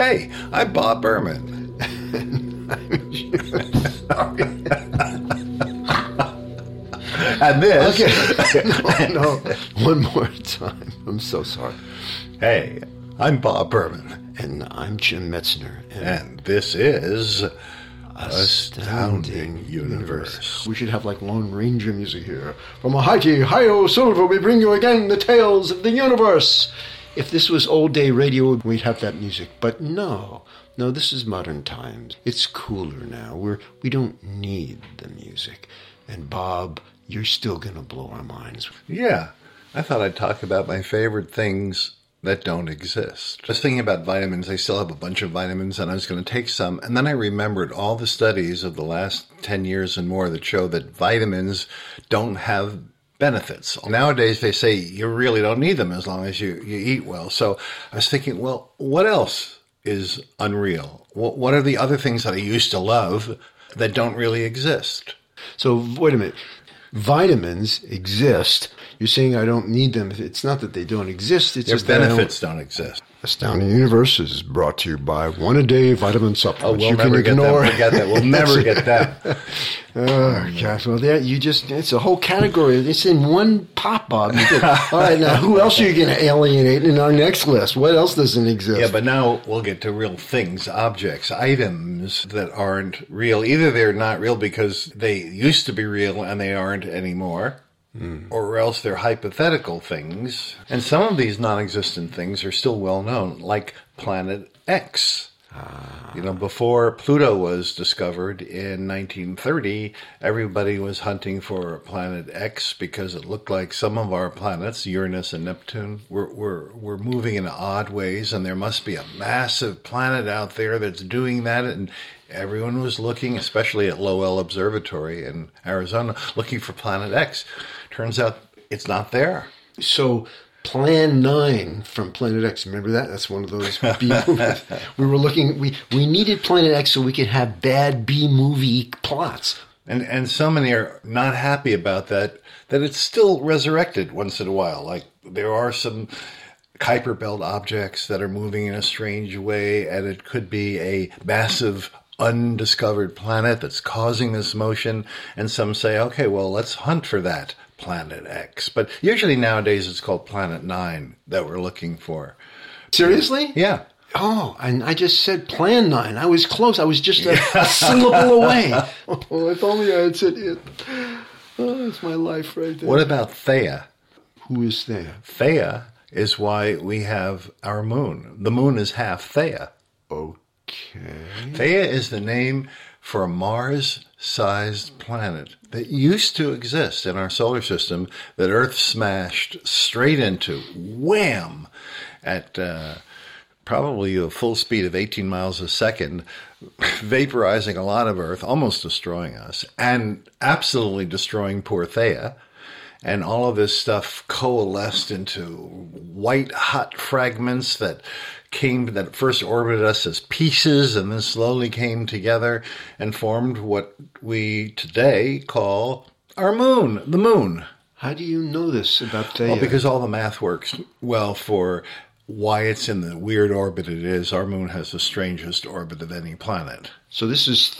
Hey, I'm Bob Berman. and this. Okay. no, one more time. I'm so sorry. Hey, I'm Bob Berman. And I'm Jim Metzner. And this is Astounding Universe. We should have like Lone Ranger music here. From a mighty Hi-O Silver, we bring you again the tales of the universe. If this was old day radio, we'd have that music. But no, no, this is modern times. It's cooler now. We're we don't need the music. And Bob, you're still gonna blow our minds. Yeah, I thought I'd talk about my favorite things that don't exist. I was thinking about vitamins. I still have a bunch of vitamins, and I was going to take some. And then I remembered all the studies of the last 10 years and more that show that vitamins don't have benefits. Nowadays, they say you really don't need them as long as you, you eat well. So I was thinking, well, what else is unreal? What, what are the other things that I used to love that don't really exist? So wait a minute. Vitamins exist. You're saying I don't need them. It's not that they don't exist. It's Their just that I don't- benefits don't exist. Astounding Universe is brought to you by One A Day Vitamin supplements. Oh, we'll you never get them. Forget that. We'll never get that. Oh, gosh. Well, there you just, it's a whole category. It's in one pop, Bob. Get- all right, now who else are you going to alienate in our next list? What else doesn't exist? Yeah, but now we'll get to real things, objects, items that aren't real. Either they're not real because they used to be real and they aren't anymore, Mm. or else they're hypothetical things. And some of these non existent things are still well known, like Planet X. Ah. You know, before Pluto was discovered in 1930, everybody was hunting for Planet X because it looked like some of our planets, Uranus and Neptune, were, were, were moving in odd ways, and there must be a massive planet out there that's doing that. And everyone was looking, especially at Lowell Observatory in Arizona, looking for Planet X. Turns out it's not there. So, Plan 9 from Planet X, remember that? That's one of those B movies. We were looking, we, we needed Planet X so we could have bad B movie plots. And and so many are not happy about that that it's still resurrected once in a while. Like there are some Kuiper belt objects that are moving in a strange way, and it could be a massive undiscovered planet that's causing this motion. And some say, okay, well, let's hunt for that planet X. But usually nowadays it's called Planet Nine that we're looking for. Seriously? Yeah. Oh, and I just said Plan 9. I was close. I was just a, a syllable away. Oh, if only I had said it. Oh, that's my life right there. What about Theia? Who is there? Theia is why we have our moon. The moon is half Theia. Okay. Theia is the name for a Mars sized planet that used to exist in our solar system that Earth smashed straight into, wham, at uh, probably a full speed of 18 miles a second, vaporizing a lot of Earth, almost destroying us, and absolutely destroying poor Theia. And all of this stuff coalesced into white hot fragments that came that first orbited us as pieces and then slowly came together and formed what we today call our moon, the moon. How do you know this about Theia? Well, because all the math works well for why it's in the weird orbit it is. Our moon has the strangest orbit of any planet. so this is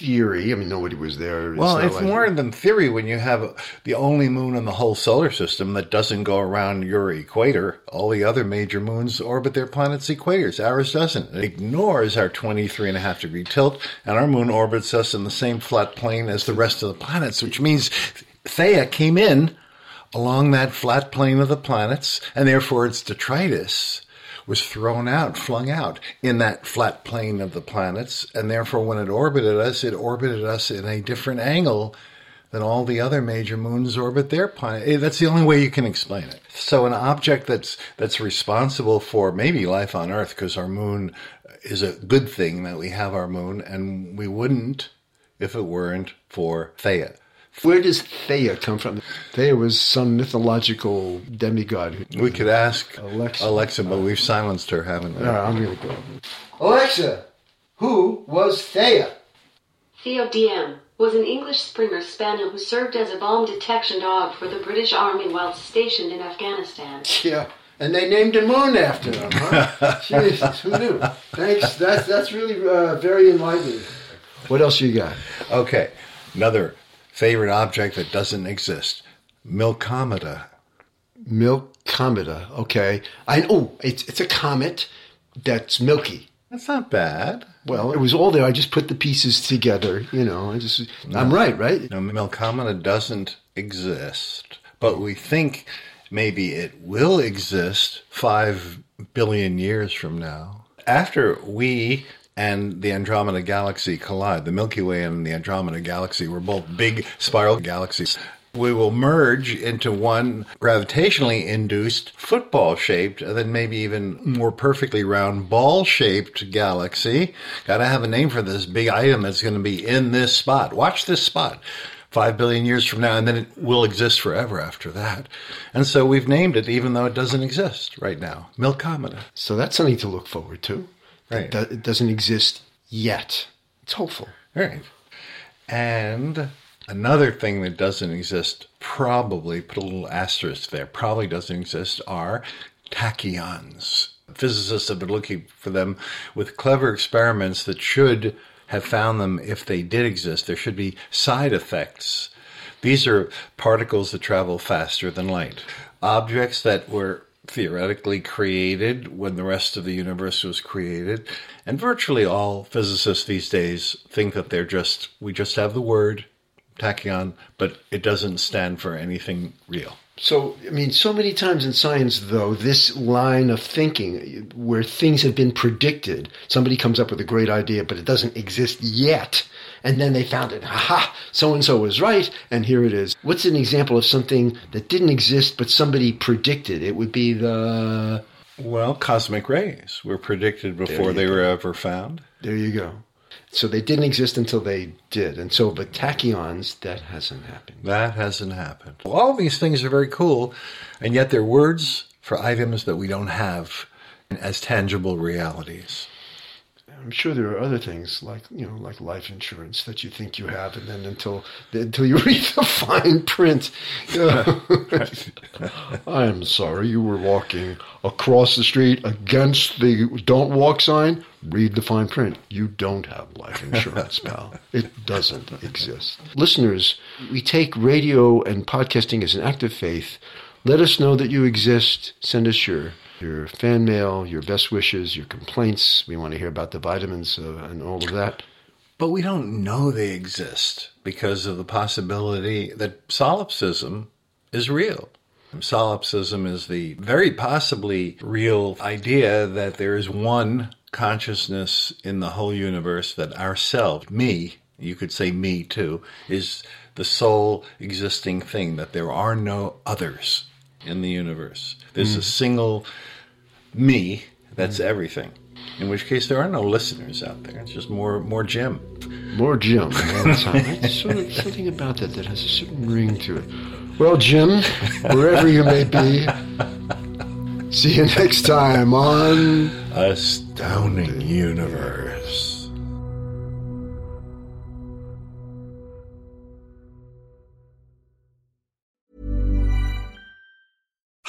theory. I mean, nobody was there. Well, it's like- more than theory when you have the only moon in the whole solar system that doesn't go around your equator. All the other major moons orbit their planet's equators. Ours doesn't. It ignores our 23 and a half degree tilt, and our moon orbits us in the same flat plane as the rest of the planets, which means Theia came in along that flat plane of the planets, and therefore its detritus was thrown out, flung out in that flat plane of the planets, and therefore when it orbited us, it orbited us in a different angle than all the other major moons orbit their planet. Eh, That's the only way you can explain it. So an object that's that's responsible for maybe life on Earth, because our moon is a good thing that we have our moon, and we wouldn't if it weren't for Theia. Where does Theia come from? Theia was some mythological demigod. who- We could ask Alexa. Alexa, but we've silenced her, haven't we? All right, I'm going to go. Alexa, who was Theia? Theo DM was an English Springer Spaniel who served as a bomb detection dog for the British Army while stationed in Afghanistan. Yeah, and they named a moon after him, huh? Jesus, who knew? Thanks. That's that's really uh, very enlightening. What else you got? Okay, another favorite object that doesn't exist. Milkomeda. Milk cometa. Okay, I oh, it's it's a comet that's milky. That's not bad. Well, it was all there. I just put the pieces together. You know, I just I'm right, right? No, Milkomeda doesn't exist, but we think maybe it will exist five billion years from now. After we and the Andromeda Galaxy collide, the Milky Way and the Andromeda Galaxy were both big spiral galaxies. We will merge into one gravitationally induced football shaped, then maybe even more perfectly round ball shaped galaxy. Gotta have a name for this big item that's going to be in this spot. Watch this spot five billion years from now, and then it will exist forever after that. And so we've named it, even though it doesn't exist right now. Milkomeda. So that's something to look forward to. Right. It, do- it doesn't exist yet. It's hopeful. Right. And another thing that doesn't exist, probably, put a little asterisk there, probably doesn't exist, are tachyons. Physicists have been looking for them with clever experiments that should have found them if they did exist. There should be side effects. These are particles that travel faster than light. Objects that were theoretically created when the rest of the universe was created. And virtually all physicists these days think that they're just, we just have the word tachyon, but it doesn't stand for anything real. So, I mean, so many times in science, though, this line of thinking where things have been predicted, somebody comes up with a great idea, but it doesn't exist yet. And then they found it. Aha, so and so was right, and here it is. What's an example of something that didn't exist, but somebody predicted? It would be the. Well, cosmic rays were predicted before they were ever found. There you go. So they didn't exist until they did. And so, but tachyons, that hasn't happened. That hasn't happened. All these things are very cool, and yet they're words for items that we don't have as tangible realities. I'm sure there are other things like you know, like life insurance that you think you have, and then until until you read the fine print, you I am sorry you were walking across the street against the "Don't Walk" sign. Read the fine print. You don't have life insurance, pal. It doesn't exist. Listeners, we take radio and podcasting as an act of faith. Let us know that you exist. Send us your your fan mail, your best wishes, your complaints. We want to hear about the vitamins uh, and all of that. But we don't know they exist because of the possibility that solipsism is real. Solipsism is the very possibly real idea that there is one consciousness in the whole universe that ourselves, me, you could say me too, is the sole existing thing, that there are no others in the universe. There's a mm. single me that's everything. In which case, there are no listeners out there. It's just more, more Jim. More Jim. all the time. Sort of something about that that has a certain ring to it. Well, Jim, wherever you may be, see you next time on. Astounding Universe.